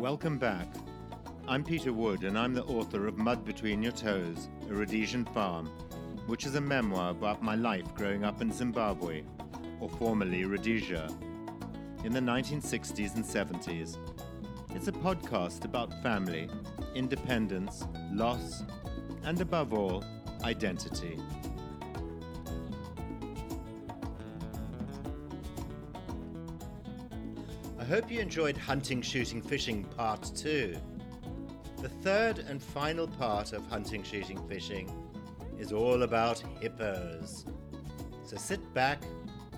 Welcome back. I'm Peter Wood, and I'm the author of Mud Between Your Toes, a Rhodesian Farm, which is a memoir about my life growing up in Zimbabwe, or formerly Rhodesia, in the 1960s and 70s. It's a podcast about family, independence, loss, and above all, identity. Hope you enjoyed Hunting, Shooting, Fishing Part 2. The third and final part of Hunting, Shooting, Fishing is all about hippos. So sit back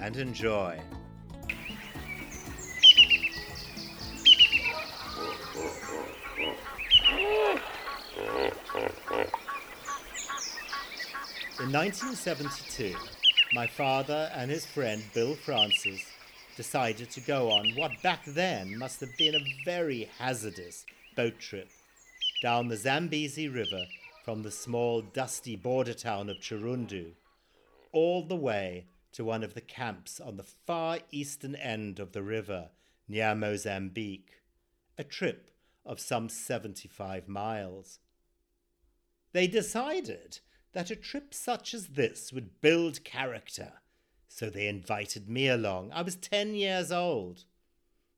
and enjoy. In 1972, my father and his friend Bill Francis decided to go on what back then must have been a very hazardous boat trip down the Zambezi River from the small dusty border town of Chirundu all the way to one of the camps on the far eastern end of the river near Mozambique, a trip of some 75 miles. They decided that a trip such as this would build character, so they invited me along. I was 10 years old.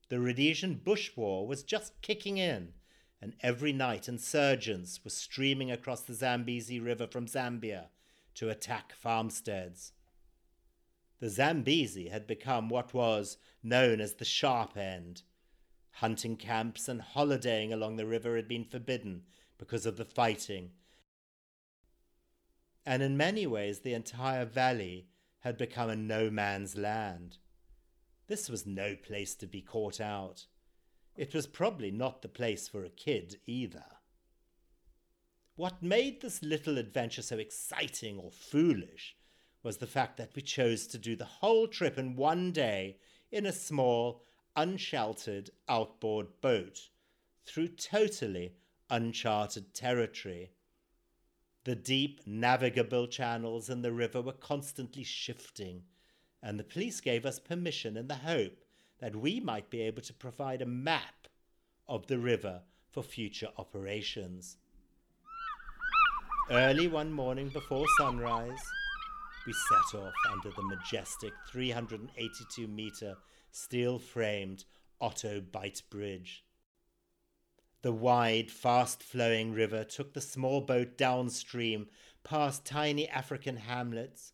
The Rhodesian Bush War was just kicking in, and every night insurgents were streaming across the Zambezi River from Zambia to attack farmsteads. The Zambezi had become what was known as the sharp end. Hunting camps and holidaying along the river had been forbidden because of the fighting and in many ways the entire valley had become a no man's land. This was no place to be caught out. It was probably not the place for a kid either. What made this little adventure so exciting or foolish was the fact that we chose to do the whole trip in one day in a small, unsheltered outboard boat through totally uncharted territory the deep, navigable channels in the river were constantly shifting, and the police gave us permission in the hope that we might be able to provide a map of the river for future operations. Early one morning before sunrise, we set off under the majestic 382 metre steel framed Otto Beit Bridge. The wide, fast flowing river took the small boat downstream past tiny African hamlets,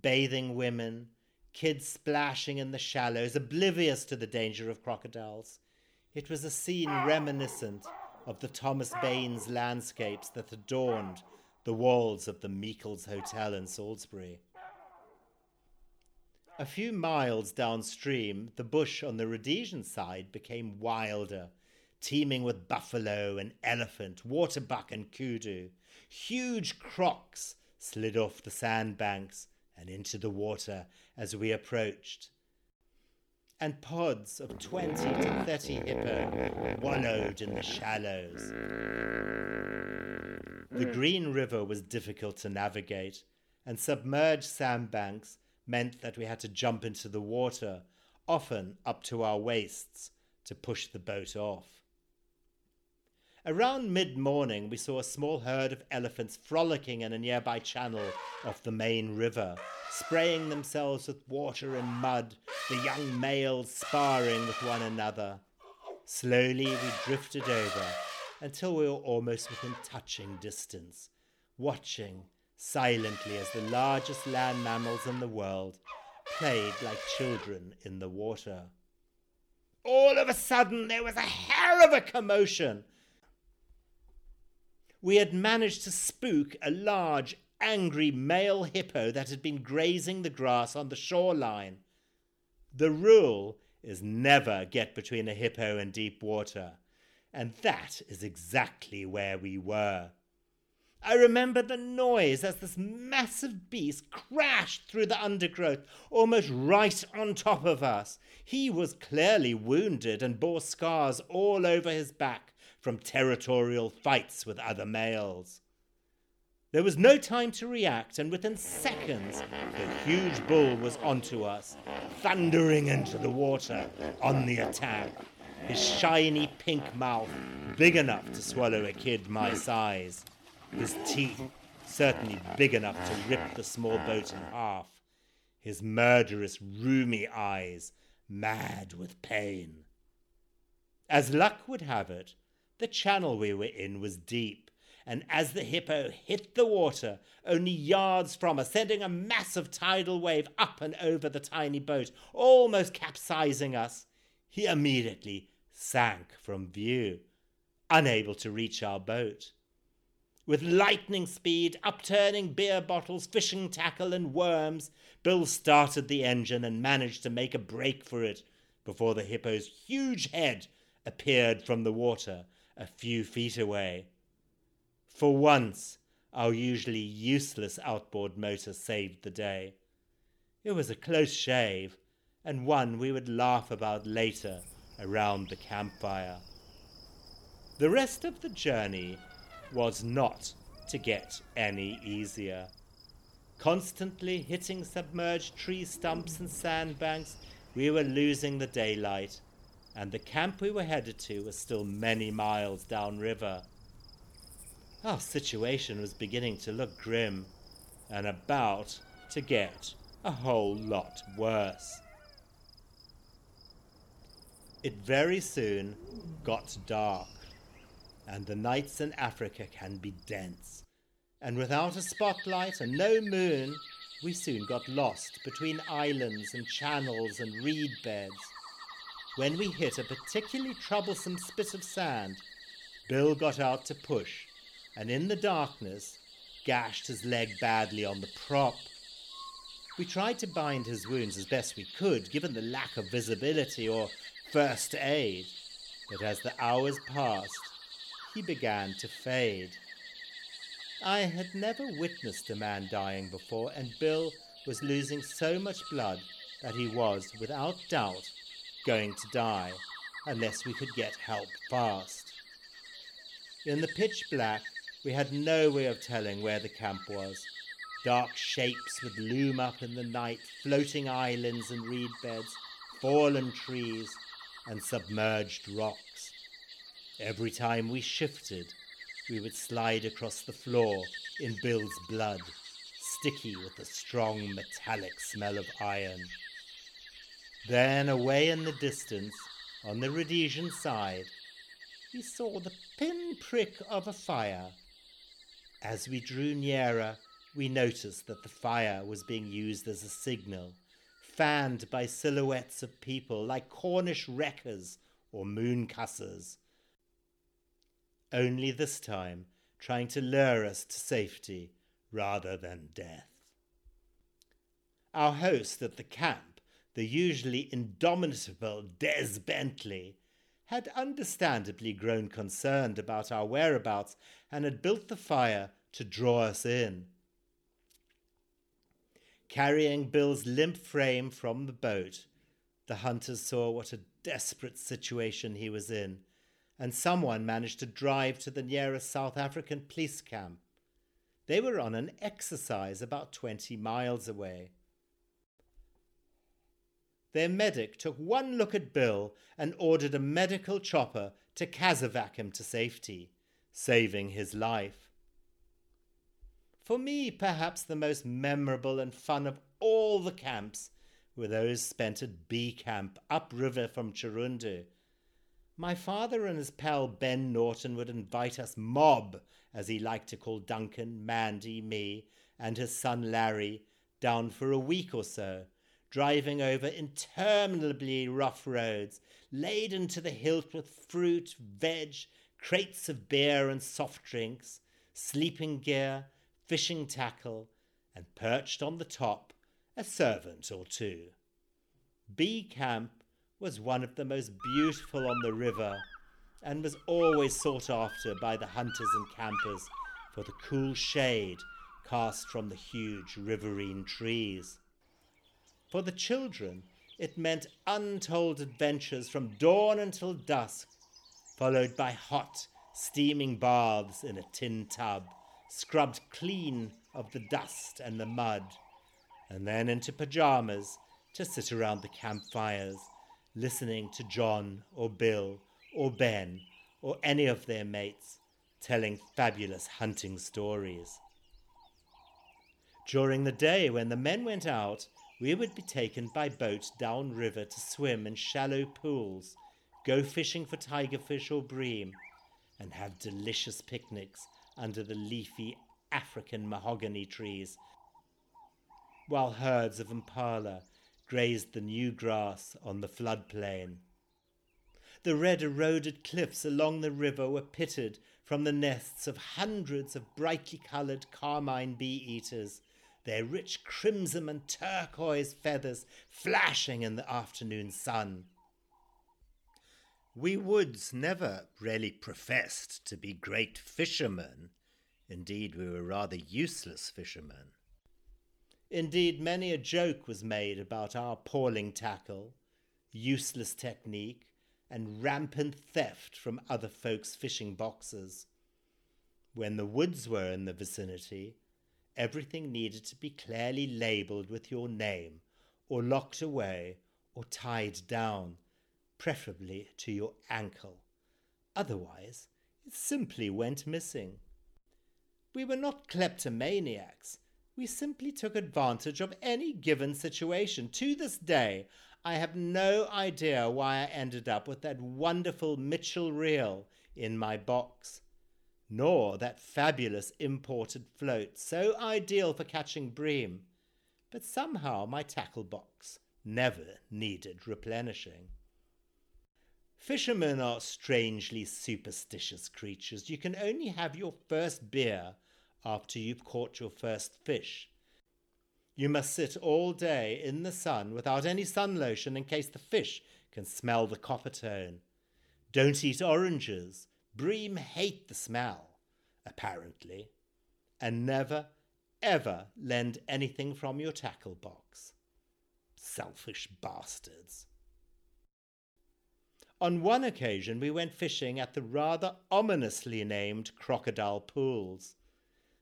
bathing women, kids splashing in the shallows, oblivious to the danger of crocodiles. It was a scene reminiscent of the Thomas Baines landscapes that adorned the walls of the Meikles Hotel in Salisbury. A few miles downstream, the bush on the Rhodesian side became wilder teeming with buffalo and elephant, waterbuck and kudu. Huge crocs slid off the sandbanks and into the water as we approached. And pods of 20 to 30 hippo wallowed in the shallows. The Green River was difficult to navigate, and submerged sandbanks meant that we had to jump into the water, often up to our waists, to push the boat off. Around mid morning, we saw a small herd of elephants frolicking in a nearby channel of the main river, spraying themselves with water and mud, the young males sparring with one another. Slowly, we drifted over until we were almost within touching distance, watching silently as the largest land mammals in the world played like children in the water. All of a sudden, there was a hell of a commotion we had managed to spook a large, angry male hippo that had been grazing the grass on the shoreline. The rule is never get between a hippo and deep water, and that is exactly where we were. I remember the noise as this massive beast crashed through the undergrowth, almost right on top of us. He was clearly wounded and bore scars all over his back from territorial fights with other males. There was no time to react, and within seconds, the huge bull was onto us, thundering into the water on the attack. his shiny pink mouth big enough to swallow a kid my size, his teeth certainly big enough to rip the small boat in half, his murderous, rheumy eyes mad with pain. As luck would have it, the channel we were in was deep, and as the hippo hit the water only yards from us, sending a massive tidal wave up and over the tiny boat, almost capsizing us, he immediately sank from view, unable to reach our boat. With lightning speed, upturning beer bottles, fishing tackle, and worms, Bill started the engine and managed to make a break for it before the hippo's huge head appeared from the water a few feet away. For once, our usually useless outboard motor saved the day. It was a close shave, and one we would laugh about later around the campfire. The rest of the journey was not to get any easier. Constantly hitting submerged tree stumps and sandbanks, we were losing the daylight, and the camp we were headed to was still many miles downriver. Our situation was beginning to look grim and about to get a whole lot worse. It very soon got dark and the nights in Africa can be dense. And without a spotlight and no moon, we soon got lost between islands and channels and reed beds. When we hit a particularly troublesome spit of sand, Bill got out to push, and in the darkness, gashed his leg badly on the prop. We tried to bind his wounds as best we could, given the lack of visibility or first aid, but as the hours passed, he began to fade. I had never witnessed a man dying before, and Bill was losing so much blood that he was, without doubt, going to die unless we could get help fast. In the pitch black, we had no way of telling where the camp was. Dark shapes would loom up in the night, floating islands and reed beds, fallen trees, and submerged rocks. Every time we shifted, we would slide across the floor in Bill's blood, sticky with the strong metallic smell of iron. Then, away in the distance, on the Rhodesian side, we saw the pinprick of a fire. As we drew nearer, we noticed that the fire was being used as a signal, fanned by silhouettes of people like Cornish wreckers or moon cussers only this time trying to lure us to safety rather than death. Our host at the camp, the usually indomitable Des Bentley, had understandably grown concerned about our whereabouts and had built the fire to draw us in. Carrying Bill's limp frame from the boat, the hunters saw what a desperate situation he was in and someone managed to drive to the nearest South African police camp. They were on an exercise about 20 miles away. Their medic took one look at Bill and ordered a medical chopper to casevac him to safety, saving his life. For me, perhaps the most memorable and fun of all the camps were those spent at B Camp upriver from Chirundu my father and his pal Ben Norton would invite us mob, as he liked to call Duncan, Mandy, me, and his son Larry, down for a week or so, driving over interminably rough roads, laden to the hilt with fruit, veg, crates of beer and soft drinks, sleeping gear, fishing tackle, and perched on the top, a servant or two. B Camp was one of the most beautiful on the river and was always sought after by the hunters and campers for the cool shade cast from the huge riverine trees. For the children, it meant untold adventures from dawn until dusk, followed by hot, steaming baths in a tin tub, scrubbed clean of the dust and the mud, and then into pajamas to sit around the campfires listening to John or Bill or Ben or any of their mates telling fabulous hunting stories. During the day, when the men went out, we would be taken by boat downriver to swim in shallow pools, go fishing for tigerfish or bream, and have delicious picnics under the leafy African mahogany trees, while herds of impala grazed the new grass on the floodplain. The red eroded cliffs along the river were pitted from the nests of hundreds of brightly coloured carmine bee eaters, their rich crimson and turquoise feathers flashing in the afternoon sun. We Woods never really professed to be great fishermen. Indeed, we were rather useless fishermen. Indeed, many a joke was made about our appalling tackle, useless technique, and rampant theft from other folks' fishing boxes. When the woods were in the vicinity, everything needed to be clearly labelled with your name, or locked away, or tied down, preferably to your ankle. Otherwise, it simply went missing. We were not kleptomaniacs. We simply took advantage of any given situation. To this day, I have no idea why I ended up with that wonderful Mitchell reel in my box, nor that fabulous imported float so ideal for catching bream, but somehow my tackle box never needed replenishing. Fishermen are strangely superstitious creatures. You can only have your first beer after you've caught your first fish. You must sit all day in the sun without any sun lotion in case the fish can smell the Coppertone. Don't eat oranges. Bream hate the smell, apparently. And never, ever lend anything from your tackle box. Selfish bastards. On one occasion, we went fishing at the rather ominously named Crocodile Pools.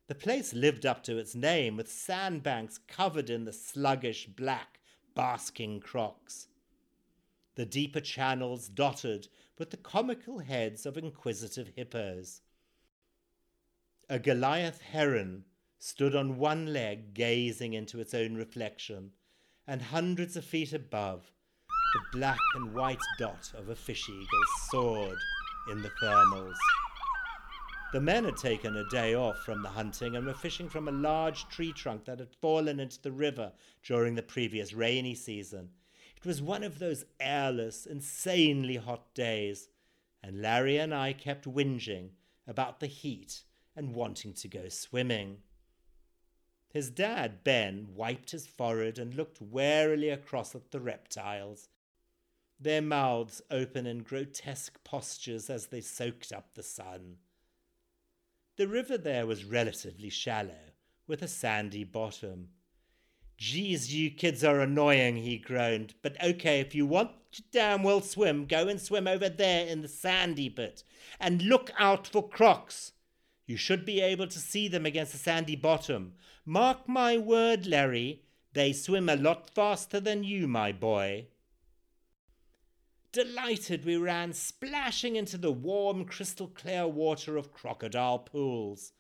The place lived up to its name, with sandbanks covered in the sluggish black, basking crocs. The deeper channels dotted with the comical heads of inquisitive hippos. A Goliath heron stood on one leg gazing into its own reflection, and hundreds of feet above, the black and white dot of a fish eagle soared in the thermals. The men had taken a day off from the hunting and were fishing from a large tree trunk that had fallen into the river during the previous rainy season. It was one of those airless, insanely hot days, and Larry and I kept whinging about the heat and wanting to go swimming. His dad, Ben, wiped his forehead and looked warily across at the reptiles, their mouths open in grotesque postures as they soaked up the sun. The river there was relatively shallow, with a sandy bottom. Geez, you kids are annoying, he groaned. But okay, if you want to damn well swim, go and swim over there in the sandy bit. And look out for crocs. You should be able to see them against the sandy bottom. Mark my word, Larry, they swim a lot faster than you, my boy. Delighted, we ran splashing into the warm, crystal clear water of crocodile pools,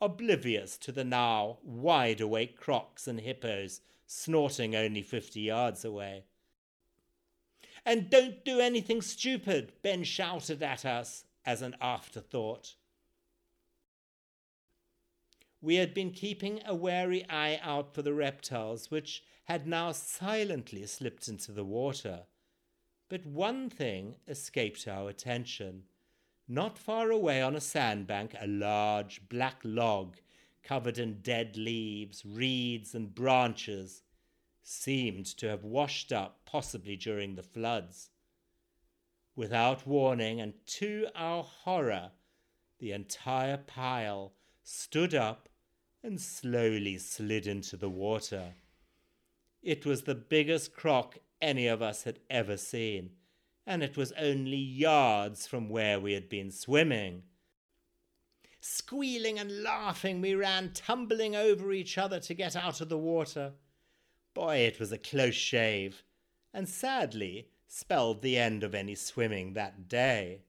oblivious to the now wide awake crocs and hippos snorting only fifty yards away. And don't do anything stupid, Ben shouted at us as an afterthought. We had been keeping a wary eye out for the reptiles, which had now silently slipped into the water. But one thing escaped our attention. Not far away on a sandbank, a large black log covered in dead leaves, reeds, and branches seemed to have washed up, possibly during the floods. Without warning, and to our horror, the entire pile stood up and slowly slid into the water. It was the biggest croc any of us had ever seen, and it was only yards from where we had been swimming. Squealing and laughing, we ran tumbling over each other to get out of the water. Boy, it was a close shave, and sadly, spelled the end of any swimming that day.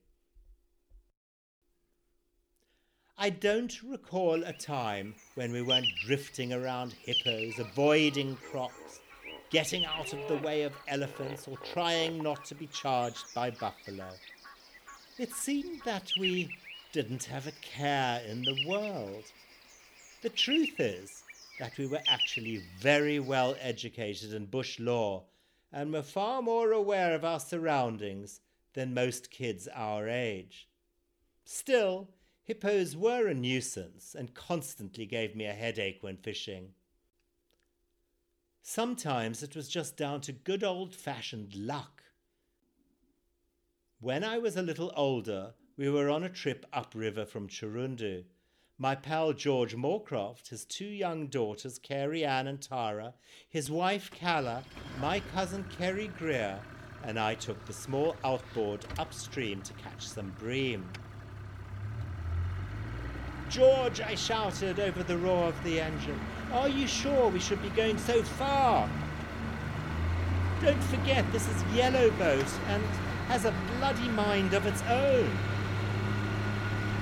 I don't recall a time when we weren't drifting around hippos, avoiding crocs, getting out of the way of elephants, or trying not to be charged by buffalo. It seemed that we didn't have a care in the world. The truth is that we were actually very well educated in bush law and were far more aware of our surroundings than most kids our age. Still, Hippos were a nuisance and constantly gave me a headache when fishing. Sometimes it was just down to good old fashioned luck. When I was a little older, we were on a trip upriver from Chirundu. My pal George Moorcroft, his two young daughters, Carrie Ann and Tara, his wife Calla, my cousin Kerry Greer, and I took the small outboard upstream to catch some bream. George, I shouted over the roar of the engine, are you sure we should be going so far? Don't forget this is Yellow Boat and has a bloody mind of its own.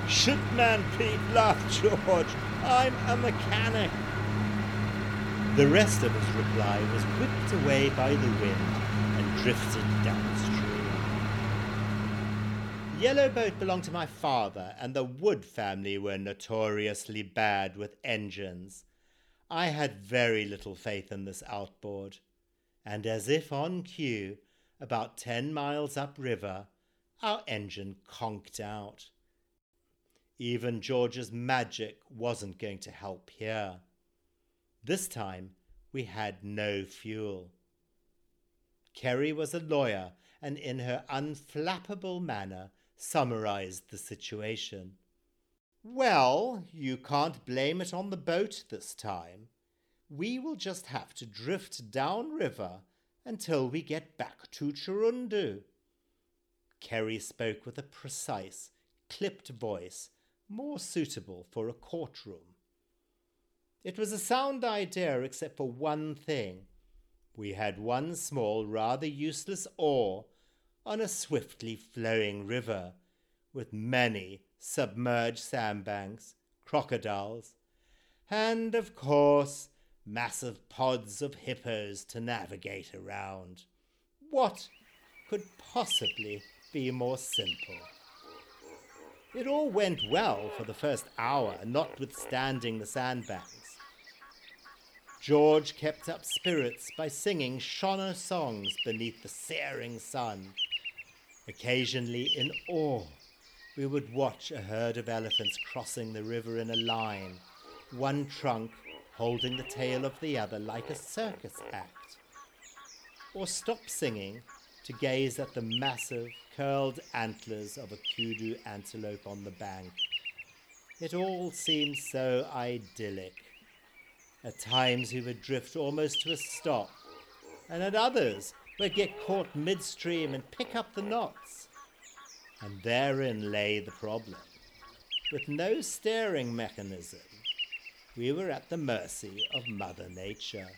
Shit man, Pete, laughed George. I'm a mechanic. The rest of his reply was whipped away by the wind and drifted downstream. Yellowboat belonged to my father, and the Wood family were notoriously bad with engines. I had very little faith in this outboard, and as if on cue, about ten miles upriver, our engine conked out. Even George's magic wasn't going to help here. This time we had no fuel. Kerry was a lawyer, and in her unflappable manner summarized the situation. Well, you can't blame it on the boat this time. We will just have to drift downriver until we get back to Chirundu. Kerry spoke with a precise, clipped voice, more suitable for a courtroom. It was a sound idea except for one thing. We had one small, rather useless oar on a swiftly flowing river with many submerged sandbanks, crocodiles, and, of course, massive pods of hippos to navigate around. What could possibly be more simple? It all went well for the first hour, notwithstanding the sandbanks. George kept up spirits by singing Shona songs beneath the searing sun Occasionally, in awe, we would watch a herd of elephants crossing the river in a line, one trunk holding the tail of the other like a circus act. Or stop singing to gaze at the massive, curled antlers of a kudu antelope on the bank. It all seemed so idyllic. At times we would drift almost to a stop, and at others but get caught midstream and pick up the knots. And therein lay the problem. With no steering mechanism, we were at the mercy of Mother Nature,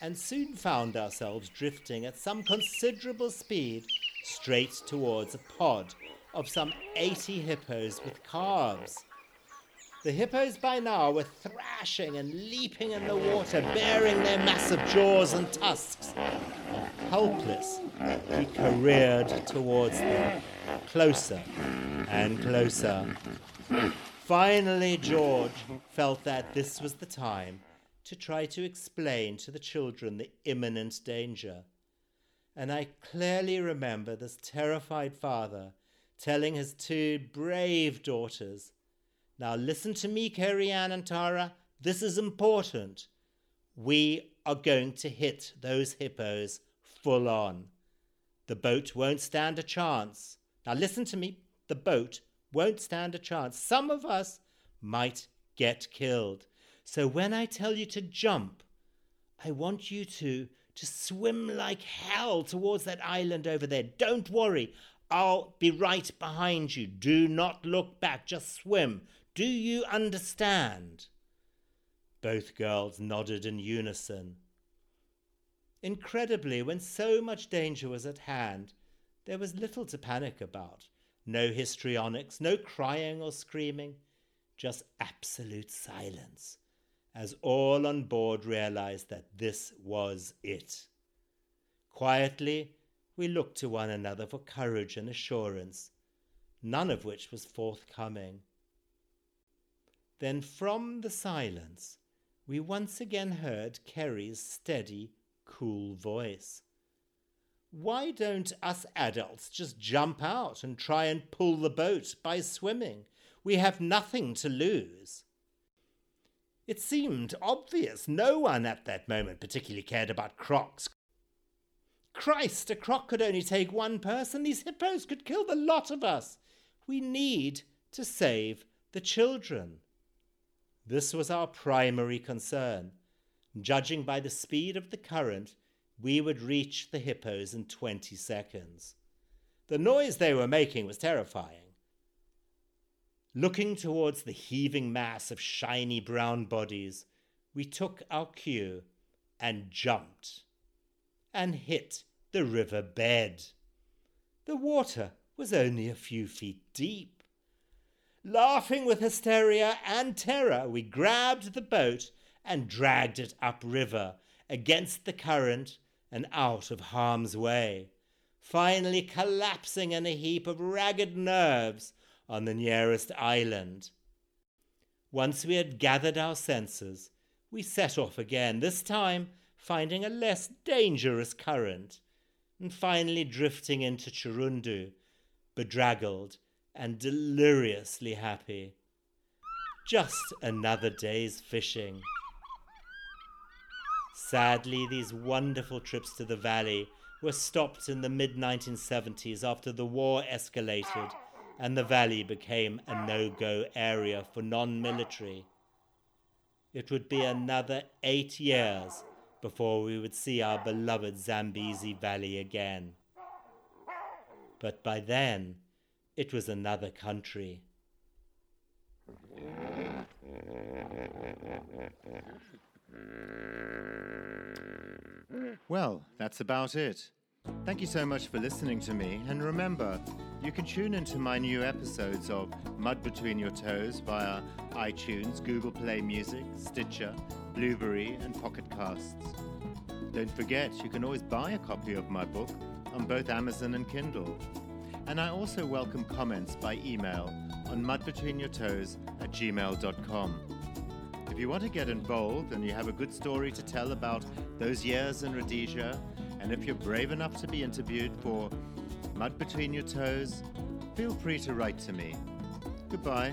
and soon found ourselves drifting at some considerable speed straight towards a pod of some 80 hippos with calves. The hippos by now were thrashing and leaping in the water, baring their massive jaws and tusks. Helpless, he careered towards them, closer and closer. Finally, George felt that this was the time to try to explain to the children the imminent danger. And I clearly remember this terrified father telling his two brave daughters now, listen to me, Kerry Ann and Tara. This is important. We are going to hit those hippos full on. The boat won't stand a chance. Now, listen to me. The boat won't stand a chance. Some of us might get killed. So, when I tell you to jump, I want you to to swim like hell towards that island over there. Don't worry. I'll be right behind you. Do not look back. Just swim. Do you understand? Both girls nodded in unison. Incredibly, when so much danger was at hand, there was little to panic about. No histrionics, no crying or screaming, just absolute silence, as all on board realized that this was it. Quietly, we looked to one another for courage and assurance, none of which was forthcoming. Then from the silence, we once again heard Kerry's steady, cool voice. Why don't us adults just jump out and try and pull the boat by swimming? We have nothing to lose. It seemed obvious no one at that moment particularly cared about crocs. Christ, a croc could only take one person. These hippos could kill the lot of us. We need to save the children. This was our primary concern. Judging by the speed of the current, we would reach the hippos in 20 seconds. The noise they were making was terrifying. Looking towards the heaving mass of shiny brown bodies, we took our cue and jumped and hit the river bed. The water was only a few feet deep. Laughing with hysteria and terror, we grabbed the boat and dragged it upriver against the current and out of harm's way, finally collapsing in a heap of ragged nerves on the nearest island. Once we had gathered our senses, we set off again, this time finding a less dangerous current, and finally drifting into Chirundu, bedraggled and deliriously happy. Just another day's fishing. Sadly, these wonderful trips to the valley were stopped in the mid 1970s after the war escalated and the valley became a no go area for non military. It would be another eight years before we would see our beloved Zambezi Valley again. But by then, it was another country. Well, that's about it. Thank you so much for listening to me, and remember, you can tune into my new episodes of Mud Between Your Toes via iTunes, Google Play Music, Stitcher, Blubrry, and Pocket Casts. Don't forget, you can always buy a copy of my book on both Amazon and Kindle. And I also welcome comments by email on mudbetweenyourtoes at gmail.com. If you want to get involved and you have a good story to tell about those years in Rhodesia, and if you're brave enough to be interviewed for Mud Between Your Toes, feel free to write to me. Goodbye.